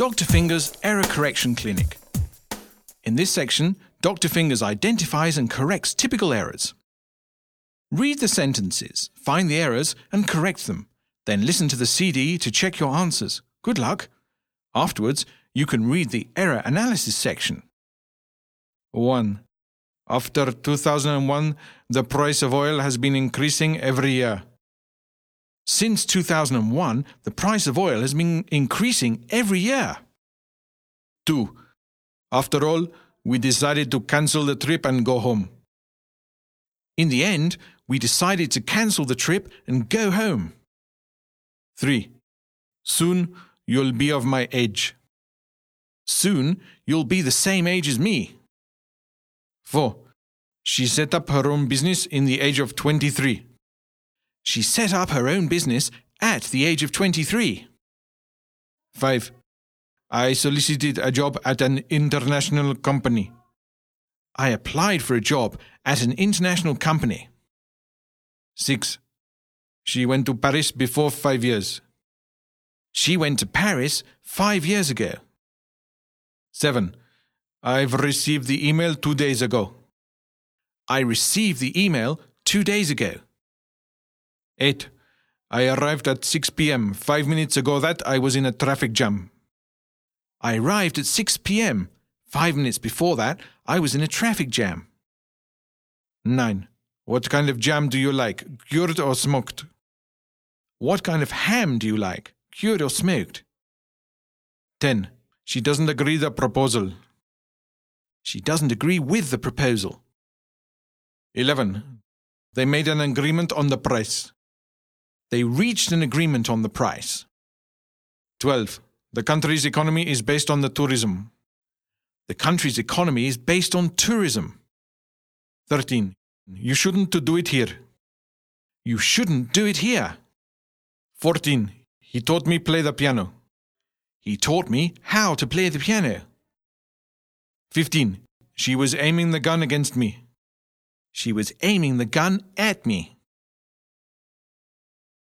Dr. Fingers Error Correction Clinic. In this section, Dr. Fingers identifies and corrects typical errors. Read the sentences, find the errors, and correct them. Then listen to the CD to check your answers. Good luck! Afterwards, you can read the error analysis section. 1. After 2001, the price of oil has been increasing every year. Since 2001, the price of oil has been increasing every year. 2. After all, we decided to cancel the trip and go home. In the end, we decided to cancel the trip and go home. 3. Soon you'll be of my age. Soon you'll be the same age as me. 4. She set up her own business in the age of 23. She set up her own business at the age of 23. 5. I solicited a job at an international company. I applied for a job at an international company. 6. She went to Paris before five years. She went to Paris five years ago. 7. I've received the email two days ago. I received the email two days ago. 8. I arrived at 6 p.m. Five minutes ago that I was in a traffic jam. I arrived at 6 p.m. Five minutes before that, I was in a traffic jam. 9. What kind of jam do you like, cured or smoked? What kind of ham do you like, cured or smoked? 10. She doesn't agree the proposal. She doesn't agree with the proposal. 11. They made an agreement on the price. They reached an agreement on the price. 12. The country's economy is based on the tourism. The country's economy is based on tourism. 13. You shouldn't do it here. You shouldn't do it here. 14. He taught me play the piano. He taught me how to play the piano. 15. She was aiming the gun against me. She was aiming the gun at me.